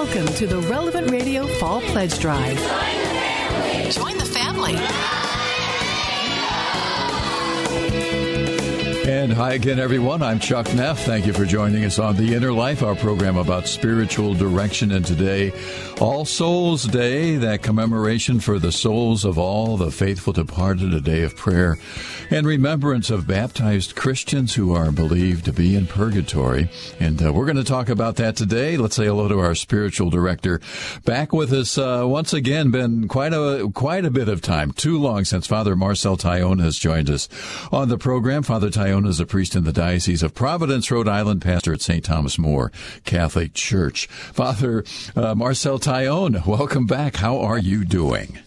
Welcome to the Relevant Radio Fall Pledge Drive. Join the family. And hi again, everyone. I'm Chuck Neff. Thank you for joining us on The Inner Life, our program about spiritual direction. And today, All Souls Day, that commemoration for the souls of all the faithful departed, a day of prayer and remembrance of baptized Christians who are believed to be in purgatory. And uh, we're going to talk about that today. Let's say hello to our spiritual director. Back with us uh, once again, been quite a quite a bit of time, too long since Father Marcel Taillon has joined us on the program. Father Is a priest in the Diocese of Providence, Rhode Island, pastor at St. Thomas More Catholic Church. Father uh, Marcel Taillon, welcome back. How are you doing?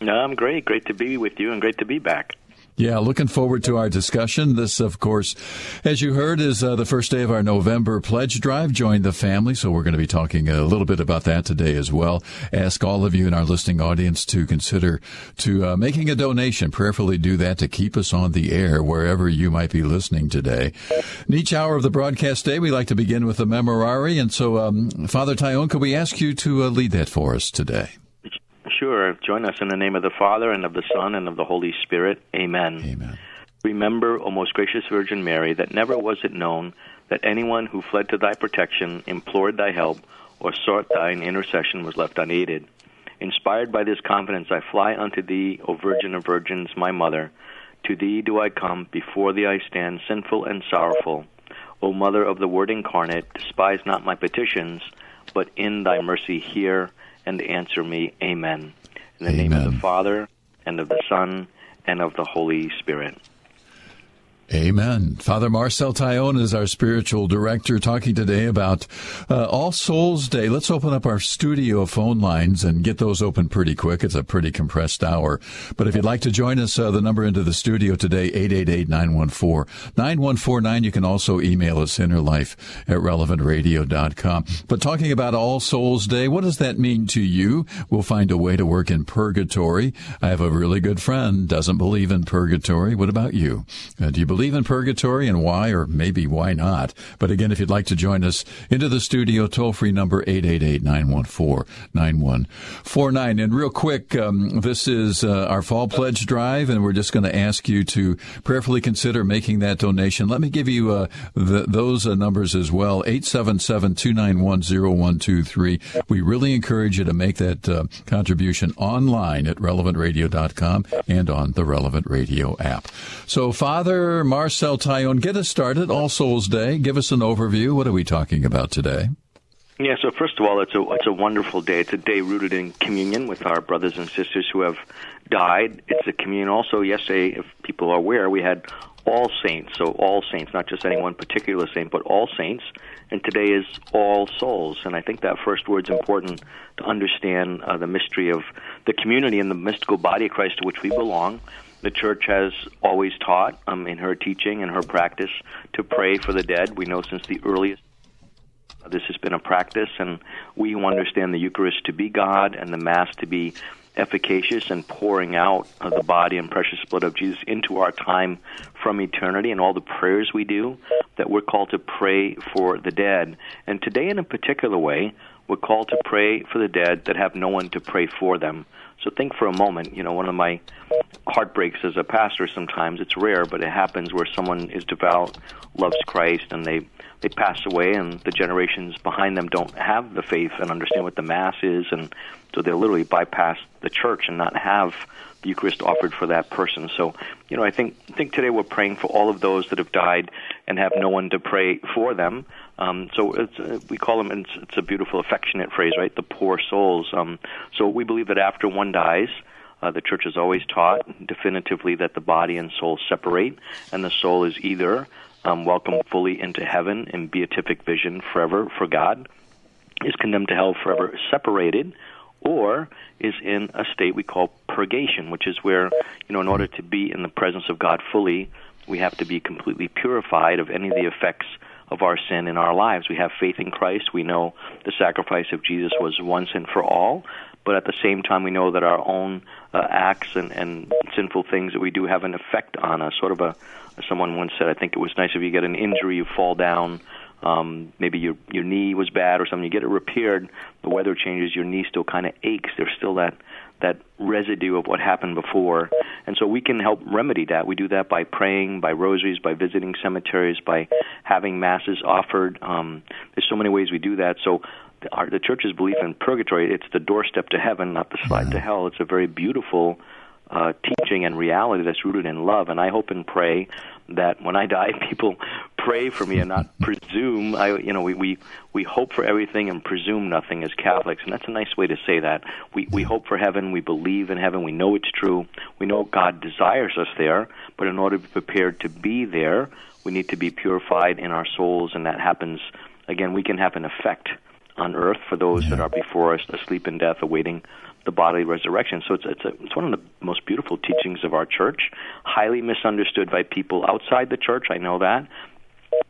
No, I'm great. Great to be with you and great to be back. Yeah, looking forward to our discussion. This, of course, as you heard, is uh, the first day of our November pledge drive. Join the family. So we're going to be talking a little bit about that today as well. Ask all of you in our listening audience to consider to uh, making a donation. Prayerfully do that to keep us on the air wherever you might be listening today. In each hour of the broadcast day, we like to begin with a memorare. And so, um, Father Taillon, could we ask you to uh, lead that for us today? Sure. Join us in the name of the Father, and of the Son, and of the Holy Spirit. Amen. Amen. Remember, O most gracious Virgin Mary, that never was it known that anyone who fled to thy protection, implored thy help, or sought thine intercession was left unaided. Inspired by this confidence, I fly unto thee, O Virgin of Virgins, my Mother. To thee do I come, before thee I stand, sinful and sorrowful. O Mother of the Word incarnate, despise not my petitions, but in thy mercy hear and answer me. Amen. In the Amen. name of the Father, and of the Son, and of the Holy Spirit. Amen. Father Marcel Taillon is our spiritual director talking today about uh, All Souls Day. Let's open up our studio phone lines and get those open pretty quick. It's a pretty compressed hour. But if you'd like to join us, uh, the number into the studio today, 888-914-9149. You can also email us innerlife at relevantradio.com. But talking about All Souls Day, what does that mean to you? We'll find a way to work in purgatory. I have a really good friend, doesn't believe in purgatory. What about you? Uh, do you believe believe in purgatory and why, or maybe why not. But again, if you'd like to join us into the studio, toll free number 888-914-9149. And real quick, um, this is uh, our fall pledge drive, and we're just going to ask you to prayerfully consider making that donation. Let me give you uh, the, those uh, numbers as well. 877-291-0123. We really encourage you to make that uh, contribution online at relevantradio.com and on the Relevant Radio app. So, Father Marcel Taillon, get us started. All Souls Day. Give us an overview. What are we talking about today? Yeah, so first of all, it's a it's a wonderful day. It's a day rooted in communion with our brothers and sisters who have died. It's a communion. Also, yesterday, if people are aware, we had all saints. So all saints, not just any one particular saint, but all saints. And today is all souls. And I think that first word's important to understand uh, the mystery of the community and the mystical body of Christ to which we belong the church has always taught um, in her teaching and her practice to pray for the dead. We know since the earliest this has been a practice, and we who understand the Eucharist to be God and the Mass to be efficacious and pouring out of the body and precious blood of Jesus into our time from eternity and all the prayers we do, that we're called to pray for the dead. And today, in a particular way, we're called to pray for the dead that have no one to pray for them. So think for a moment, you know, one of my heartbreaks as a pastor sometimes, it's rare, but it happens where someone is devout, loves Christ, and they they pass away and the generations behind them don't have the faith and understand what the mass is and so they literally bypass the church and not have the Eucharist offered for that person. So, you know, I think I think today we're praying for all of those that have died and have no one to pray for them. Um, so it's, uh, we call them. It's, it's a beautiful, affectionate phrase, right? The poor souls. Um, so we believe that after one dies. Uh, the church has always taught definitively that the body and soul separate, and the soul is either um, welcomed fully into heaven in beatific vision forever for God, is condemned to hell forever separated, or is in a state we call purgation, which is where, you know, in order to be in the presence of God fully, we have to be completely purified of any of the effects of our sin in our lives. We have faith in Christ. We know the sacrifice of Jesus was once and for all, but at the same time, we know that our own uh, acts and, and sinful things that we do have an effect on us. Sort of a, someone once said, I think it was nice if you get an injury, you fall down um, maybe your your knee was bad or something. You get it repaired. The weather changes. Your knee still kind of aches. There's still that that residue of what happened before. And so we can help remedy that. We do that by praying, by rosaries, by visiting cemeteries, by having masses offered. Um, there's so many ways we do that. So the, our, the church's belief in purgatory, it's the doorstep to heaven, not the slide to hell. It's a very beautiful uh, teaching and reality that's rooted in love. And I hope and pray that when I die, people pray for me and not presume. I, you know, we, we we hope for everything and presume nothing as Catholics, and that's a nice way to say that. We we hope for heaven. We believe in heaven. We know it's true. We know God desires us there, but in order to be prepared to be there, we need to be purified in our souls, and that happens. Again, we can have an effect on earth for those yeah. that are before us, asleep in death, awaiting the bodily resurrection. So it's it's, a, it's one of the most beautiful teachings of our church, highly misunderstood by people outside the church. I know that,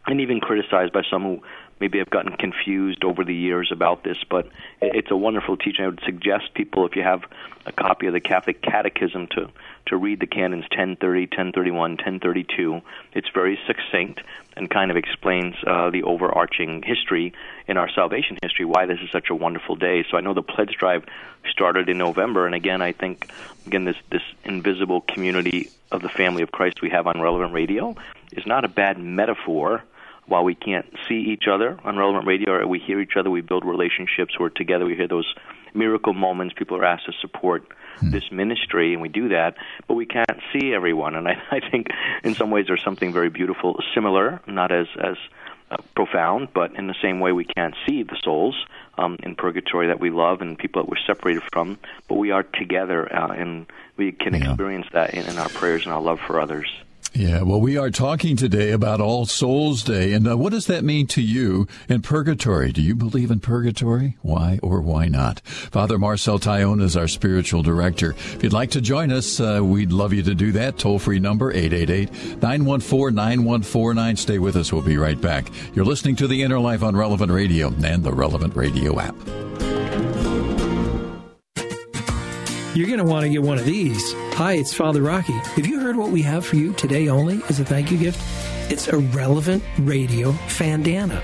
and even criticized by some who maybe have gotten confused over the years about this. But it's a wonderful teaching. I would suggest people, if you have a copy of the Catholic Catechism, to to read the canons 1030, 1031, 1032. It's very succinct and kind of explains uh, the overarching history in our salvation history, why this is such a wonderful day. So I know the pledge drive started in November, and again, I think again this this invisible community of the family of Christ we have on Relevant Radio is not a bad metaphor. While we can't see each other on Relevant Radio, or we hear each other, we build relationships. We're together. We hear those miracle moments. People are asked to support hmm. this ministry, and we do that, but we can't see everyone. And I, I think in some ways there's something very beautiful, similar, not as as uh, profound, but in the same way we can't see the souls um, in purgatory that we love and people that we're separated from, but we are together, uh, and we can yeah. experience that in, in our prayers and our love for others. Yeah, well, we are talking today about All Souls Day. And uh, what does that mean to you in purgatory? Do you believe in purgatory? Why or why not? Father Marcel Taillon is our spiritual director. If you'd like to join us, uh, we'd love you to do that. Toll free number 888 914 9149. Stay with us. We'll be right back. You're listening to The Inner Life on Relevant Radio and the Relevant Radio app. You're going to want to get one of these. Hi, it's Father Rocky. Have you heard what we have for you today only as a thank you gift? It's a relevant radio bandana.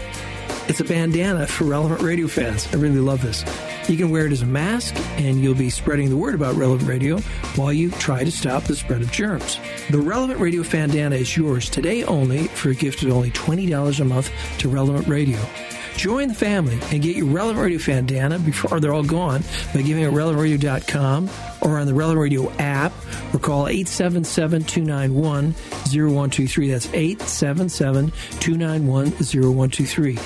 It's a bandana for relevant radio fans. I really love this. You can wear it as a mask, and you'll be spreading the word about relevant radio while you try to stop the spread of germs. The relevant radio bandana is yours today only for a gift of only $20 a month to relevant radio. Join the family and get your Relevant Radio bandana before they're all gone by giving it relevantradio.com or on the Relevant Radio app or call 877-291-0123. That's 877-291-0123.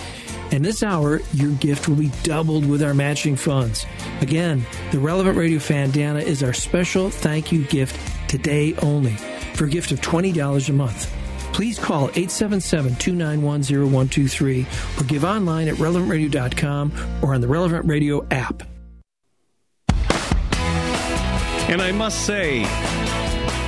And this hour, your gift will be doubled with our matching funds. Again, the Relevant Radio bandana is our special thank you gift today only for a gift of $20 a month please call 877 291 0123 or give online at relevantradio.com or on the Relevant Radio app. And I must say,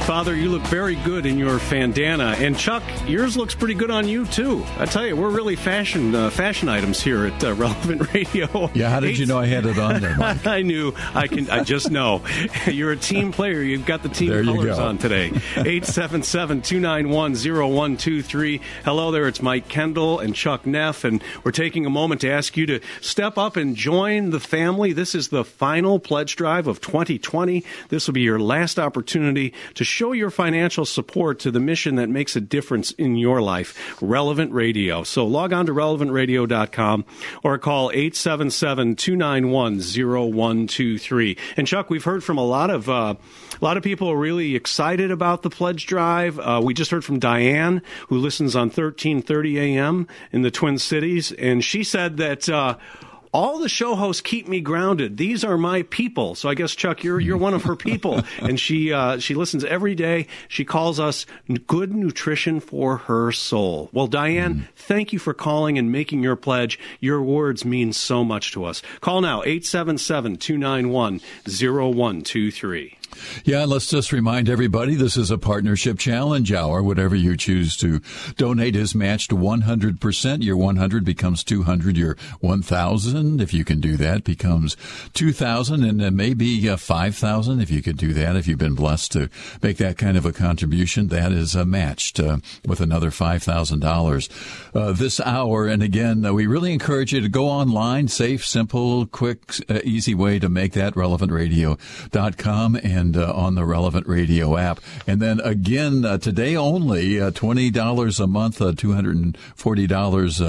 Father, you look very good in your fandana, and Chuck, yours looks pretty good on you too. I tell you, we're really fashion uh, fashion items here at uh, Relevant Radio. Yeah, how did Eight... you know I had it on there? Mike? I knew. I can. I just know. You're a team player. You've got the team there colors on today. 877-291-0123. Hello there. It's Mike Kendall and Chuck Neff, and we're taking a moment to ask you to step up and join the family. This is the final pledge drive of 2020. This will be your last opportunity to show your financial support to the mission that makes a difference in your life, Relevant Radio. So log on to relevantradio.com or call 877-291-0123. And Chuck, we've heard from a lot of uh, a lot of people are really excited about the pledge drive. Uh, we just heard from Diane, who listens on 1330 a.m. in the Twin Cities, and she said that uh, all the show hosts keep me grounded. These are my people. So I guess Chuck, you're you're one of her people, and she uh, she listens every day. She calls us good nutrition for her soul. Well, Diane, mm. thank you for calling and making your pledge. Your words mean so much to us. Call now 877-291-0123. Yeah, let's just remind everybody this is a partnership challenge hour. Whatever you choose to donate is matched 100%. Your 100 becomes 200. Your 1,000, if you can do that, becomes 2,000 and uh, maybe uh, 5,000 if you could do that. If you've been blessed to make that kind of a contribution, that is uh, matched uh, with another $5,000 uh, this hour. And again, uh, we really encourage you to go online, safe, simple, quick, easy way to make that relevantradio.com and and uh, on the relevant radio app. And then again, uh, today only, uh, $20 a month, uh, $240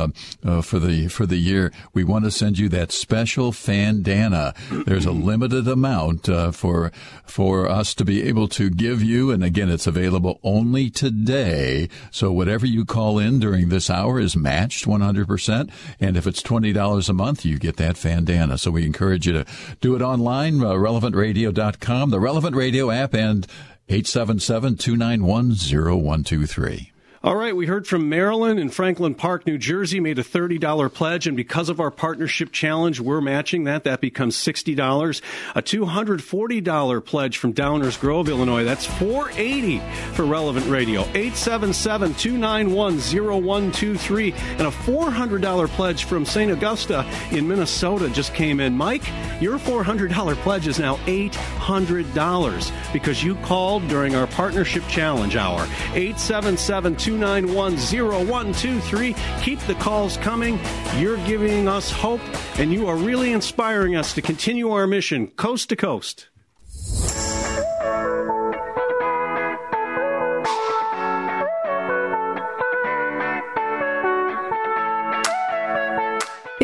uh, uh, for the, for the year. We want to send you that special Fandana. There's a limited amount, for, for us to be able to give you. And again, it's available only today. So whatever you call in during this hour is matched 100%. And if it's $20 a month, you get that Fandana. So we encourage you to do it online, relevantradio.com. The Relevant Relevant Radio app and 877 291 0123. All right, we heard from Maryland and Franklin Park, New Jersey, made a $30 pledge, and because of our partnership challenge, we're matching that. That becomes $60. A $240 pledge from Downers Grove, Illinois. That's 480 for Relevant Radio. 877-291-0123. And a $400 pledge from St. Augusta in Minnesota just came in. Mike, your $400 pledge is now $800 because you called during our partnership challenge hour. 877 291 0123. Keep the calls coming. You're giving us hope, and you are really inspiring us to continue our mission coast to coast.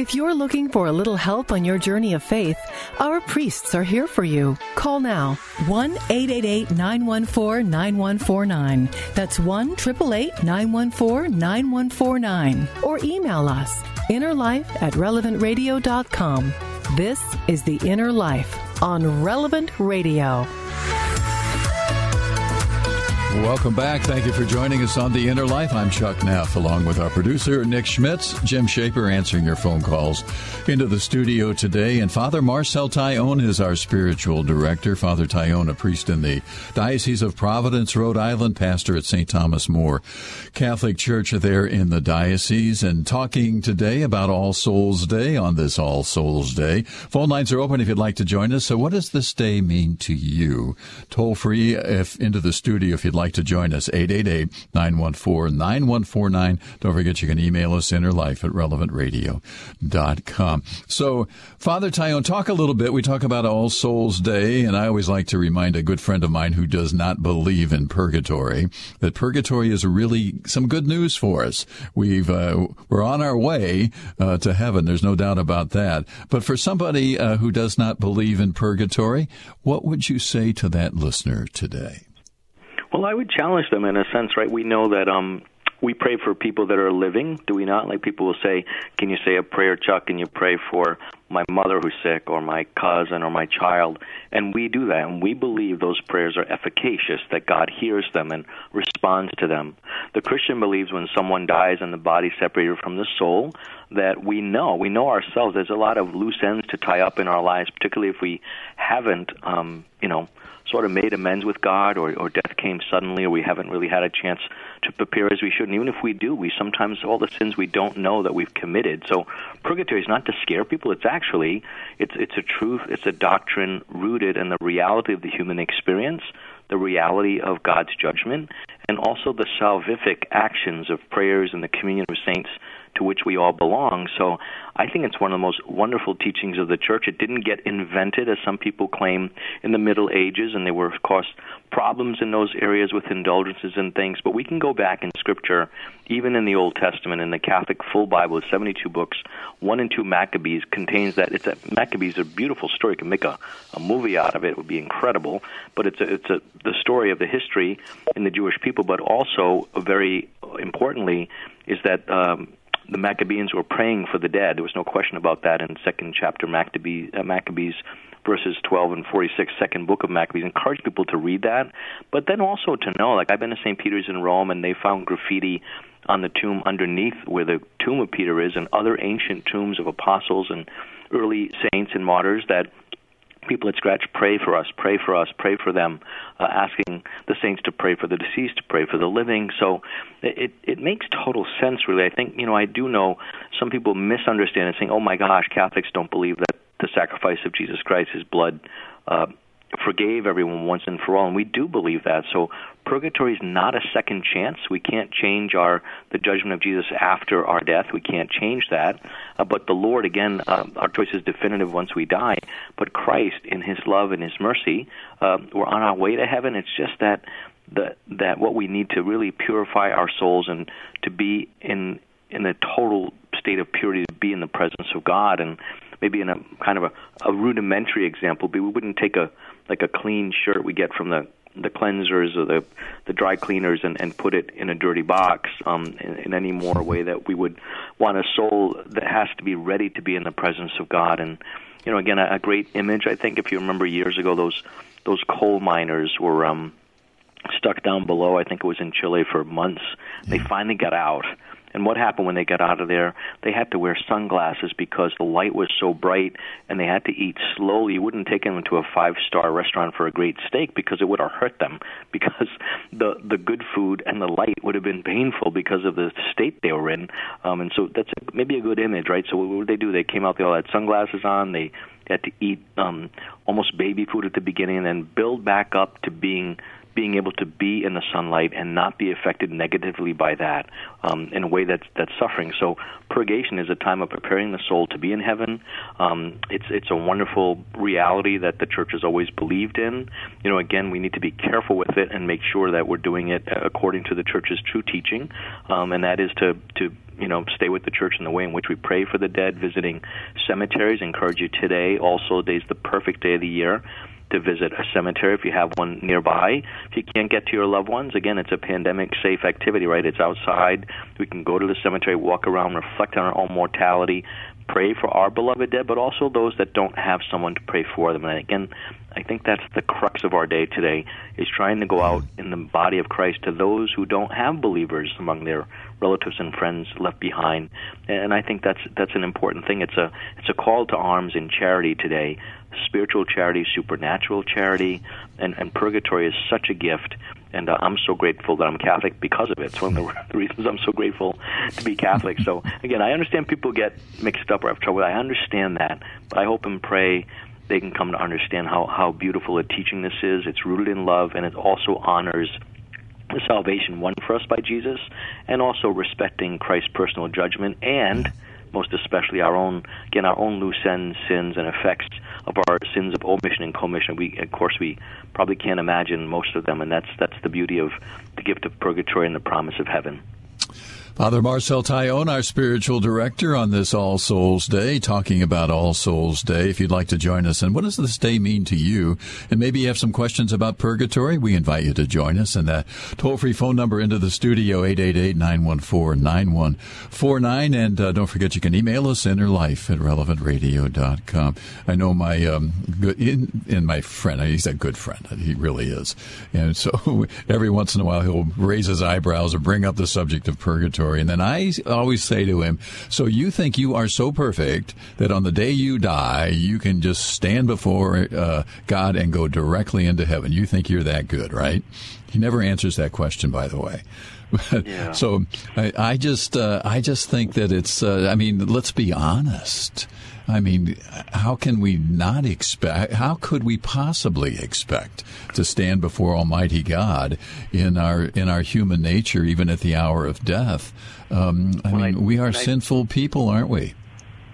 If you're looking for a little help on your journey of faith, our priests are here for you. Call now 1 888 914 9149. That's 1 888 914 9149. Or email us innerlife at relevantradio.com. This is The Inner Life on Relevant Radio. Welcome back. Thank you for joining us on The Inner Life. I'm Chuck Neff, along with our producer, Nick Schmitz, Jim Shaper, answering your phone calls into the studio today. And Father Marcel Taillon is our spiritual director. Father Taillon, a priest in the Diocese of Providence, Rhode Island, pastor at St. Thomas More Catholic Church there in the diocese, and talking today about All Souls Day on this All Souls Day. Phone lines are open if you'd like to join us. So, what does this day mean to you? Toll free if into the studio if you'd like to join us, 888-914-9149. Don't forget you can email us innerlife at relevantradio.com. So, Father Taillon, talk a little bit. We talk about All Souls Day, and I always like to remind a good friend of mine who does not believe in purgatory that purgatory is really some good news for us. We've, uh, we're on our way uh, to heaven. There's no doubt about that. But for somebody uh, who does not believe in purgatory, what would you say to that listener today? Well, I would challenge them in a sense, right? We know that um, we pray for people that are living, do we not? Like people will say, "Can you say a prayer, Chuck? Can you pray for my mother who's sick, or my cousin, or my child?" And we do that, and we believe those prayers are efficacious, that God hears them and responds to them. The Christian believes when someone dies and the body separated from the soul, that we know, we know ourselves. There's a lot of loose ends to tie up in our lives, particularly if we haven't, um, you know sort of made amends with God, or, or death came suddenly, or we haven't really had a chance to prepare as we should. And even if we do, we sometimes all the sins we don't know that we've committed. So purgatory is not to scare people. It's actually it's it's a truth. It's a doctrine rooted in the reality of the human experience, the reality of God's judgment, and also the salvific actions of prayers and the communion of saints to which we all belong. So I think it's one of the most wonderful teachings of the church. It didn't get invented, as some people claim, in the Middle Ages, and there were, of course, problems in those areas with indulgences and things. But we can go back in Scripture, even in the Old Testament, in the Catholic full Bible, 72 books, one and two Maccabees contains that. It's a Maccabees is a beautiful story. You can make a, a movie out of it. It would be incredible. But it's a, it's a the story of the history in the Jewish people, but also very importantly is that um, the Maccabees were praying for the dead. There was no question about that in second chapter Maccabees, uh, Maccabees verses 12 and 46, second book of Maccabees. Encourage people to read that, but then also to know. Like I've been to St. Peter's in Rome, and they found graffiti on the tomb underneath where the tomb of Peter is, and other ancient tombs of apostles and early saints and martyrs that people at Scratch pray for us, pray for us, pray for them, uh, asking the saints to pray for the deceased, to pray for the living. So it it makes total sense, really. I think you know I do know some people misunderstand and saying, "Oh my gosh, Catholics don't believe that the sacrifice of Jesus Christ, His blood." Uh, forgave everyone once and for all, and we do believe that. So purgatory is not a second chance. We can't change our the judgment of Jesus after our death. We can't change that. Uh, but the Lord, again, uh, our choice is definitive once we die. But Christ, in His love and His mercy, uh, we're on our way to heaven. It's just that the, that what we need to really purify our souls and to be in in a total state of purity, to be in the presence of God, and maybe in a kind of a, a rudimentary example, we wouldn't take a like a clean shirt we get from the the cleansers or the the dry cleaners and and put it in a dirty box um in, in any more way that we would want a soul that has to be ready to be in the presence of God. And you know again a, a great image I think if you remember years ago those those coal miners were um stuck down below I think it was in Chile for months. They finally got out and what happened when they got out of there? They had to wear sunglasses because the light was so bright, and they had to eat slowly. You wouldn't take them to a five-star restaurant for a great steak because it would have hurt them. Because the the good food and the light would have been painful because of the state they were in. Um, and so that's a, maybe a good image, right? So what did they do? They came out. They all had sunglasses on. They had to eat um, almost baby food at the beginning, and then build back up to being being able to be in the sunlight and not be affected negatively by that um, in a way that's that's suffering. So purgation is a time of preparing the soul to be in heaven. Um, it's it's a wonderful reality that the church has always believed in. You know, again, we need to be careful with it and make sure that we're doing it according to the church's true teaching, um, and that is to to you know stay with the church in the way in which we pray for the dead, visiting cemeteries. encourage you today. Also, today's the perfect day of the year to visit a cemetery if you have one nearby. If you can't get to your loved ones, again, it's a pandemic safe activity, right? It's outside. We can go to the cemetery, walk around, reflect on our own mortality, pray for our beloved dead, but also those that don't have someone to pray for them. And again, I think that's the crux of our day today is trying to go out in the body of Christ to those who don't have believers among their relatives and friends left behind. And I think that's that's an important thing. It's a it's a call to arms in charity today spiritual charity, supernatural charity, and, and purgatory is such a gift. And uh, I'm so grateful that I'm Catholic because of it. It's one of the reasons I'm so grateful to be Catholic. So, again, I understand people get mixed up or have trouble. I understand that. But I hope and pray they can come to understand how, how beautiful a teaching this is. It's rooted in love, and it also honors the salvation won for us by Jesus, and also respecting Christ's personal judgment and most especially our own again our own loose ends, sins and effects of our sins of omission and commission. We of course we probably can't imagine most of them, and that's that's the beauty of the gift of purgatory and the promise of heaven. Father Marcel Taillon, our spiritual director on this All Souls Day, talking about All Souls Day. If you'd like to join us, and what does this day mean to you? And maybe you have some questions about purgatory, we invite you to join us. And that toll free phone number into the studio, 888 914 9149. And uh, don't forget, you can email us innerlife at relevantradio.com. I know my, um, good, in, in my friend, he's a good friend. He really is. And so every once in a while, he'll raise his eyebrows or bring up the subject of purgatory story. And then I always say to him, So you think you are so perfect that on the day you die, you can just stand before uh, God and go directly into heaven? You think you're that good, right? He never answers that question, by the way. yeah. So I, I just uh, I just think that it's uh, I mean let's be honest. I mean, how can we not expect? How could we possibly expect to stand before Almighty God in our in our human nature, even at the hour of death? Um, I well, mean, I, we are I, sinful people, aren't we?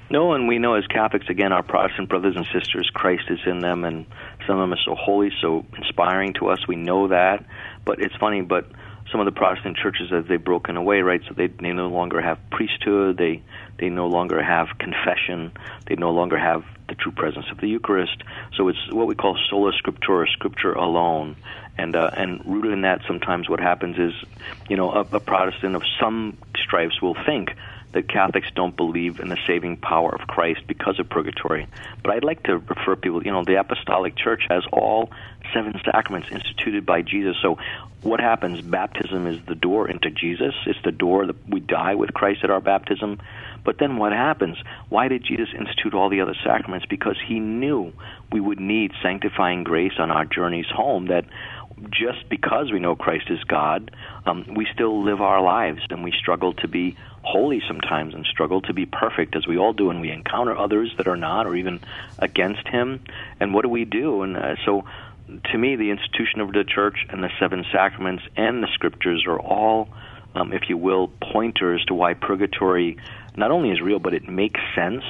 No, and we know as Catholics, again, our Protestant brothers and sisters, Christ is in them, and some of them are so holy, so inspiring to us. We know that, but it's funny, but some of the Protestant churches as they've broken away, right? So they they no longer have priesthood, they they no longer have confession, they no longer have the true presence of the Eucharist. So it's what we call sola scriptura, scripture alone. And uh, and rooted in that, sometimes what happens is, you know, a, a Protestant of some stripes will think that Catholics don't believe in the saving power of Christ because of purgatory. But I'd like to refer people, you know, the Apostolic Church has all seven sacraments instituted by Jesus. So what happens? Baptism is the door into Jesus. It's the door that we die with Christ at our baptism. But then what happens? Why did Jesus institute all the other sacraments? Because he knew we would need sanctifying grace on our journeys home, that just because we know Christ is God, um, we still live our lives and we struggle to be holy sometimes and struggle to be perfect as we all do and we encounter others that are not or even against him and what do we do and uh, so to me the institution of the church and the seven sacraments and the scriptures are all um, if you will pointers to why purgatory not only is real but it makes sense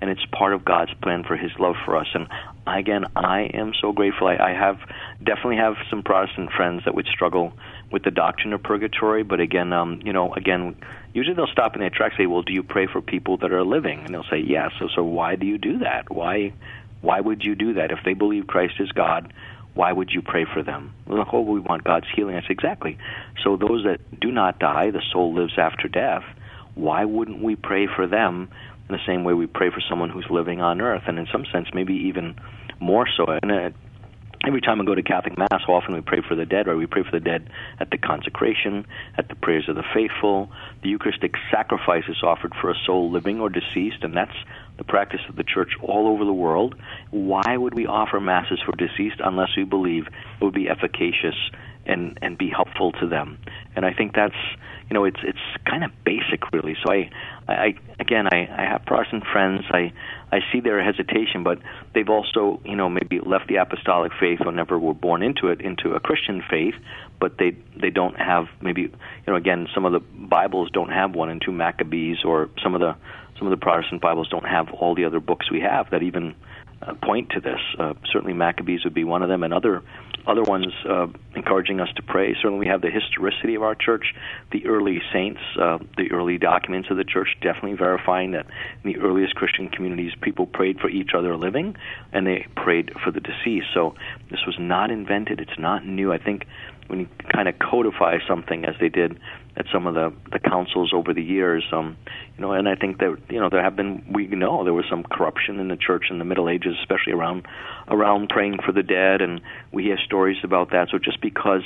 and it's part of God's plan for His love for us. And again, I am so grateful. I, I have definitely have some Protestant friends that would struggle with the doctrine of purgatory, but again, um, you know, again, usually they'll stop in their tracks. and Say, "Well, do you pray for people that are living?" And they'll say, "Yes." So, so why do you do that? Why, why would you do that if they believe Christ is God? Why would you pray for them? Well, oh, we want God's healing. Say exactly. So those that do not die, the soul lives after death. Why wouldn't we pray for them in the same way we pray for someone who's living on earth, and in some sense, maybe even more so. And uh, every time I go to Catholic Mass, often we pray for the dead, right? We pray for the dead at the consecration, at the prayers of the faithful. The Eucharistic sacrifice is offered for a soul living or deceased, and that's the practice of the church all over the world. Why would we offer masses for deceased unless we believe it would be efficacious and and be helpful to them? And I think that's you know it's it's kind of basic really. So I I again I, I have Protestant friends. I I see their hesitation, but they've also you know maybe left the apostolic faith or never were born into it into a Christian faith, but they they don't have maybe you know again some of the Bibles don't have one and two Maccabees or some of the some of the Protestant Bibles don't have all the other books we have that even uh, point to this. Uh, certainly, Maccabees would be one of them, and other other ones uh, encouraging us to pray. Certainly, we have the historicity of our church, the early saints, uh, the early documents of the church, definitely verifying that in the earliest Christian communities, people prayed for each other living, and they prayed for the deceased. So this was not invented; it's not new. I think when you kind of codify something as they did at some of the the councils over the years. Um, you know, and I think that you know there have been we know there was some corruption in the church in the Middle Ages, especially around around praying for the dead, and we hear stories about that. So just because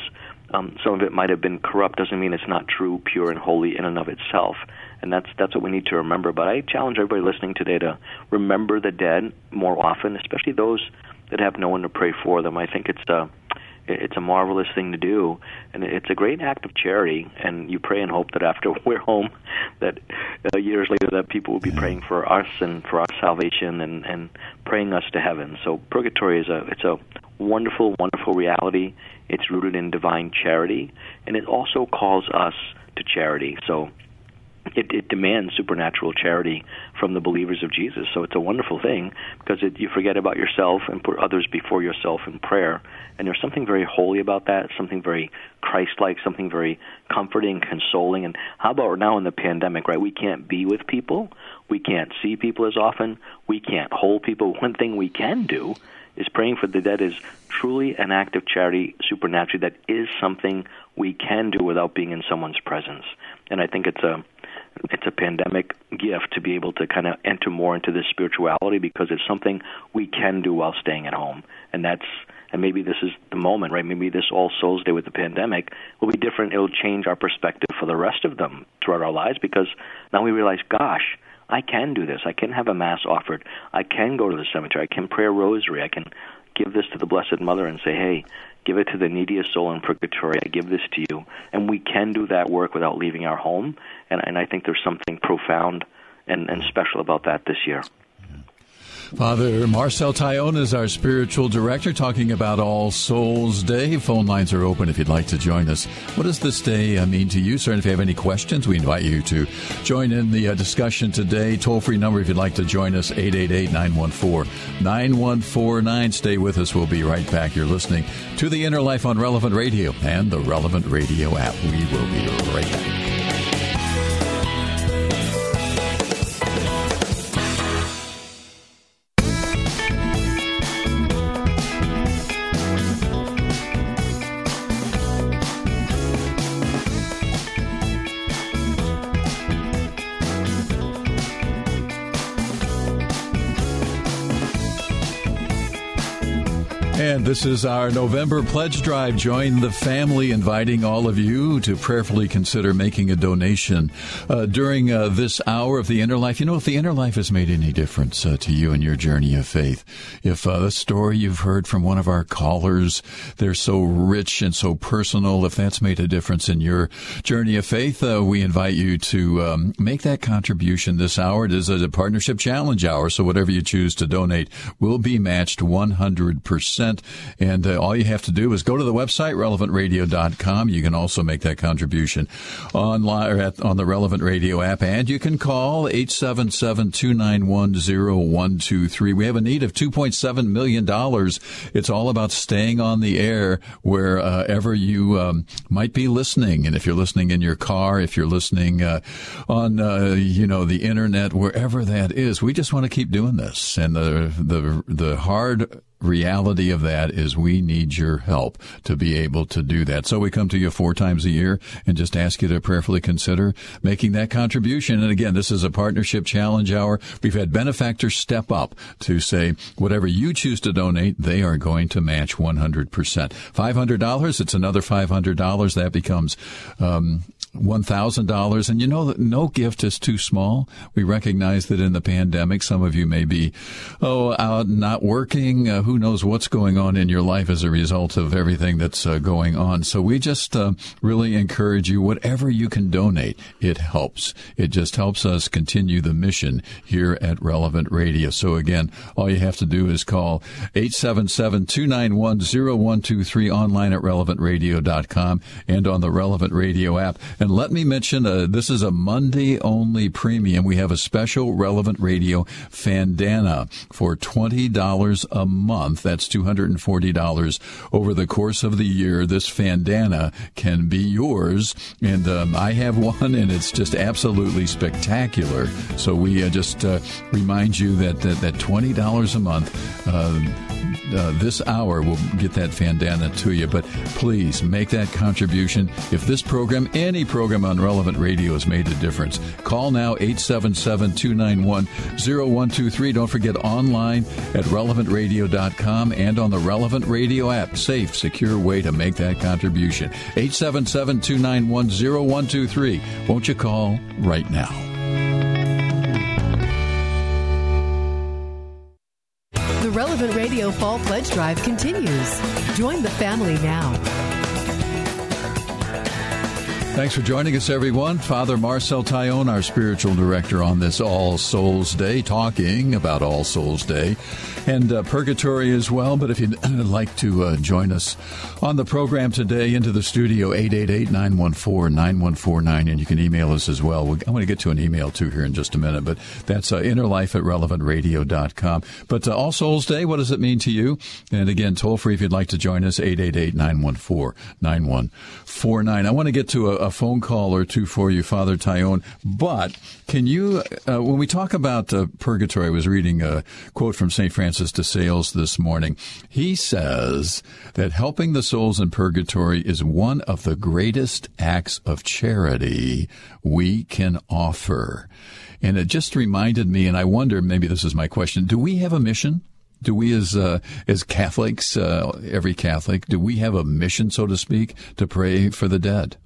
um, some of it might have been corrupt doesn't mean it's not true, pure, and holy in and of itself. And that's that's what we need to remember. But I challenge everybody listening today to remember the dead more often, especially those that have no one to pray for them. I think it's uh, it's a marvelous thing to do, and it's a great act of charity. And you pray and hope that after we're home, that uh, years later, that people will be yeah. praying for us and for our salvation and and praying us to heaven. So purgatory is a it's a wonderful, wonderful reality. It's rooted in divine charity, and it also calls us to charity. So it, it demands supernatural charity from the believers of Jesus. So it's a wonderful thing because it, you forget about yourself and put others before yourself in prayer. And there's something very holy about that, something very Christ-like, something very comforting, consoling. And how about now in the pandemic, right? We can't be with people, we can't see people as often, we can't hold people. One thing we can do is praying for the dead is truly an act of charity supernaturally that is something we can do without being in someone's presence. And I think it's a it's a pandemic gift to be able to kind of enter more into this spirituality because it's something we can do while staying at home, and that's and maybe this is the moment, right? Maybe this All Souls Day with the pandemic will be different. It'll change our perspective for the rest of them throughout our lives because now we realize, gosh, I can do this. I can have a mass offered. I can go to the cemetery. I can pray a rosary. I can give this to the Blessed Mother and say, hey, give it to the neediest soul in purgatory. I give this to you. And we can do that work without leaving our home. And, and I think there's something profound and, and special about that this year. Father Marcel Taillon is our spiritual director talking about All Souls Day. Phone lines are open if you'd like to join us. What does this day uh, mean to you, sir? And if you have any questions, we invite you to join in the uh, discussion today. Toll free number if you'd like to join us 888 914 9149. Stay with us. We'll be right back. You're listening to The Inner Life on Relevant Radio and the Relevant Radio app. We will be right back. This is our November pledge drive. Join the family, inviting all of you to prayerfully consider making a donation uh, during uh, this hour of the inner life. You know, if the inner life has made any difference uh, to you in your journey of faith, if uh, the story you've heard from one of our callers, they're so rich and so personal, if that's made a difference in your journey of faith, uh, we invite you to um, make that contribution this hour. It is a partnership challenge hour, so whatever you choose to donate will be matched 100%. And uh, all you have to do is go to the website, relevantradio.com. You can also make that contribution online or at, on the Relevant Radio app. And you can call 877 291 0123. We have a need of $2.7 million. It's all about staying on the air wherever uh, you um, might be listening. And if you're listening in your car, if you're listening uh, on, uh, you know, the internet, wherever that is, we just want to keep doing this. And the, the, the hard reality of that is we need your help to be able to do that. So we come to you four times a year and just ask you to prayerfully consider making that contribution. And again, this is a partnership challenge hour. We've had benefactors step up to say whatever you choose to donate, they are going to match 100%. $500, it's another $500. That becomes um, $1,000. And you know that no gift is too small. We recognize that in the pandemic, some of you may be, oh, out not working. Uh, who knows what's going on in your life as a result of everything that's uh, going on. So we just uh, really encourage you, whatever you can donate, it helps. It just helps us continue the mission here at Relevant Radio. So again, all you have to do is call 877-291-0123 online at relevantradio.com and on the Relevant Radio app. And let me mention, uh, this is a Monday only premium. We have a special Relevant Radio Fandana for $20 a month. That's $240 over the course of the year. This Fandana can be yours. And um, I have one, and it's just absolutely spectacular. So we uh, just uh, remind you that, that, that $20 a month uh, uh, this hour will get that Fandana to you. But please make that contribution. If this program, any program on Relevant Radio has made a difference, call now 877 291 0123. Don't forget online at relevantradio.com and on the Relevant Radio app. Safe, secure way to make that contribution. 877 291 0123. Won't you call right now? The Relevant Radio Fall Pledge Drive continues. Join the family now. Thanks for joining us, everyone. Father Marcel Taillon, our spiritual director on this All Souls Day, talking about All Souls Day and uh, purgatory as well. But if you'd like to uh, join us on the program today into the studio, 888-914-9149, and you can email us as well. I want to get to an email too here in just a minute, but that's uh, innerlife at relevantradio.com. But uh, All Souls Day, what does it mean to you? And again, toll free if you'd like to join us, 888-914-9149. I want to get to a, a phone call or two for you, Father Taillon. but can you, uh, when we talk about uh, purgatory, I was reading a quote from St. Francis de Sales this morning. He says that helping the souls in purgatory is one of the greatest acts of charity we can offer. And it just reminded me, and I wonder, maybe this is my question, do we have a mission? do we as uh, as Catholics, uh, every Catholic, do we have a mission, so to speak, to pray for the dead?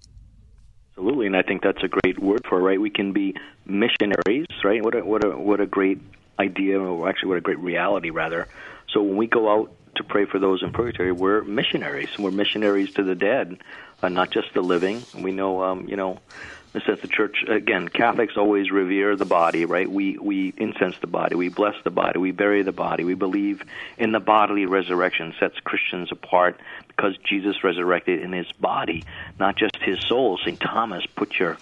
Absolutely, and I think that's a great word for it, right? We can be missionaries, right? What a what a what a great idea, or actually what a great reality, rather. So when we go out to pray for those in purgatory, we're missionaries. We're missionaries to the dead, uh, not just the living. We know, um, you know, since the church again, Catholics always revere the body, right? We we incense the body, we bless the body, we bury the body. We believe in the bodily resurrection. Sets Christians apart because Jesus resurrected in his body, not just his soul. St. Thomas, put your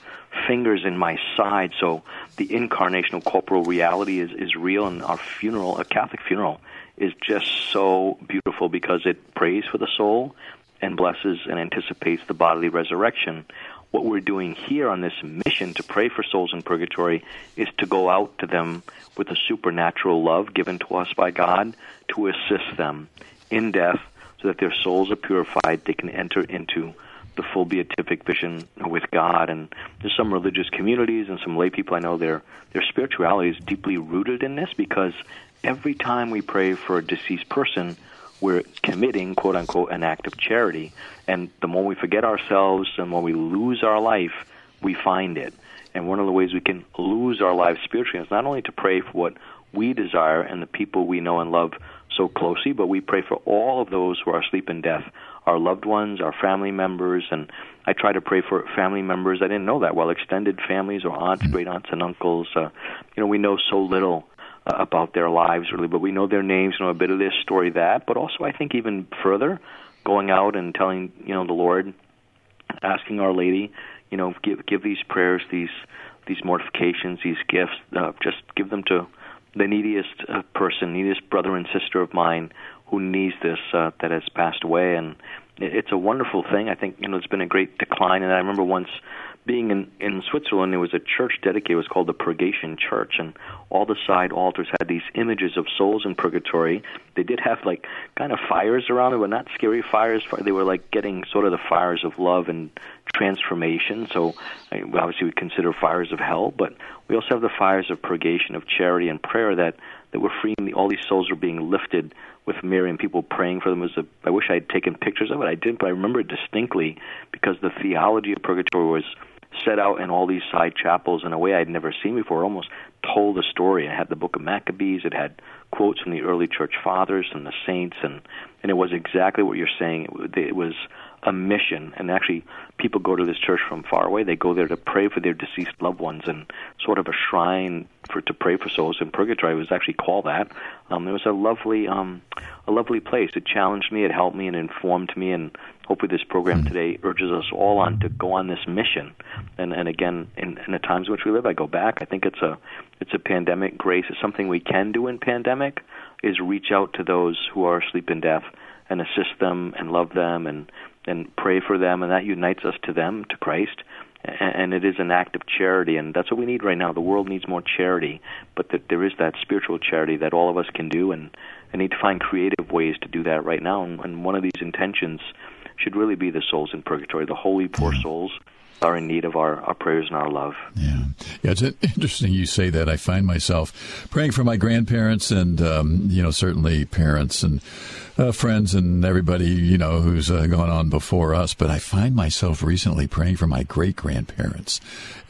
fingers in my side. So the incarnational corporal reality is, is real, and our funeral, a Catholic funeral, is just so beautiful because it prays for the soul and blesses and anticipates the bodily resurrection. What we're doing here on this mission to pray for souls in purgatory is to go out to them with a supernatural love given to us by God to assist them in death so that their souls are purified, they can enter into the full beatific vision with God. And there's some religious communities and some lay people I know their their spirituality is deeply rooted in this because every time we pray for a deceased person, we're committing, quote unquote, an act of charity. And the more we forget ourselves and when we lose our life, we find it. And one of the ways we can lose our lives spiritually is not only to pray for what we desire and the people we know and love so closely, but we pray for all of those who are asleep in death, our loved ones, our family members, and I try to pray for family members. I didn't know that well, extended families or aunts, great aunts, and uncles. Uh, you know, we know so little uh, about their lives really, but we know their names, know a bit of this story, that, but also I think even further, going out and telling you know the Lord, asking Our Lady, you know, give give these prayers, these these mortifications, these gifts, uh, just give them to the neediest uh, person, neediest brother and sister of mine who needs this uh, that has passed away, and it's a wonderful thing. I think you know it's been a great decline, and I remember once being in in Switzerland, there was a church dedicated. It was called the Purgation Church, and all the side altars had these images of souls in purgatory. They did have like kind of fires around them, but not scary fires. They were like getting sort of the fires of love and transformation. So obviously we consider fires of hell, but we also have the fires of purgation, of charity and prayer that that we're freeing. All these souls are being lifted with Mary and people praying for them. It was a, I wish I had taken pictures of it. I didn't, but I remember it distinctly because the theology of purgatory was set out in all these side chapels in a way I'd never seen before. Almost told a story. It had the Book of Maccabees. It had quotes from the early church fathers and the saints, and and it was exactly what you're saying. It, it was a mission, and actually, people go to this church from far away. They go there to pray for their deceased loved ones, and sort of a shrine for to pray for souls in purgatory was actually called that. Um, it was a lovely, um, a lovely place. It challenged me. It helped me and informed me, and hopefully this program mm. today urges us all on to go on this mission. And and again, in, in the times in which we live, I go back. I think it's a it's a pandemic grace. It's something we can do in pandemic is reach out to those who are asleep in death and assist them and love them and and pray for them, and that unites us to them, to Christ. And it is an act of charity, and that's what we need right now. The world needs more charity, but that there is that spiritual charity that all of us can do, and I need to find creative ways to do that right now. And one of these intentions should really be the souls in purgatory, the holy poor souls are in need of our, our prayers and our love. Yeah. Yeah, it's interesting you say that. I find myself praying for my grandparents and, um, you know, certainly parents and uh, friends and everybody, you know, who's uh, gone on before us. But I find myself recently praying for my great grandparents.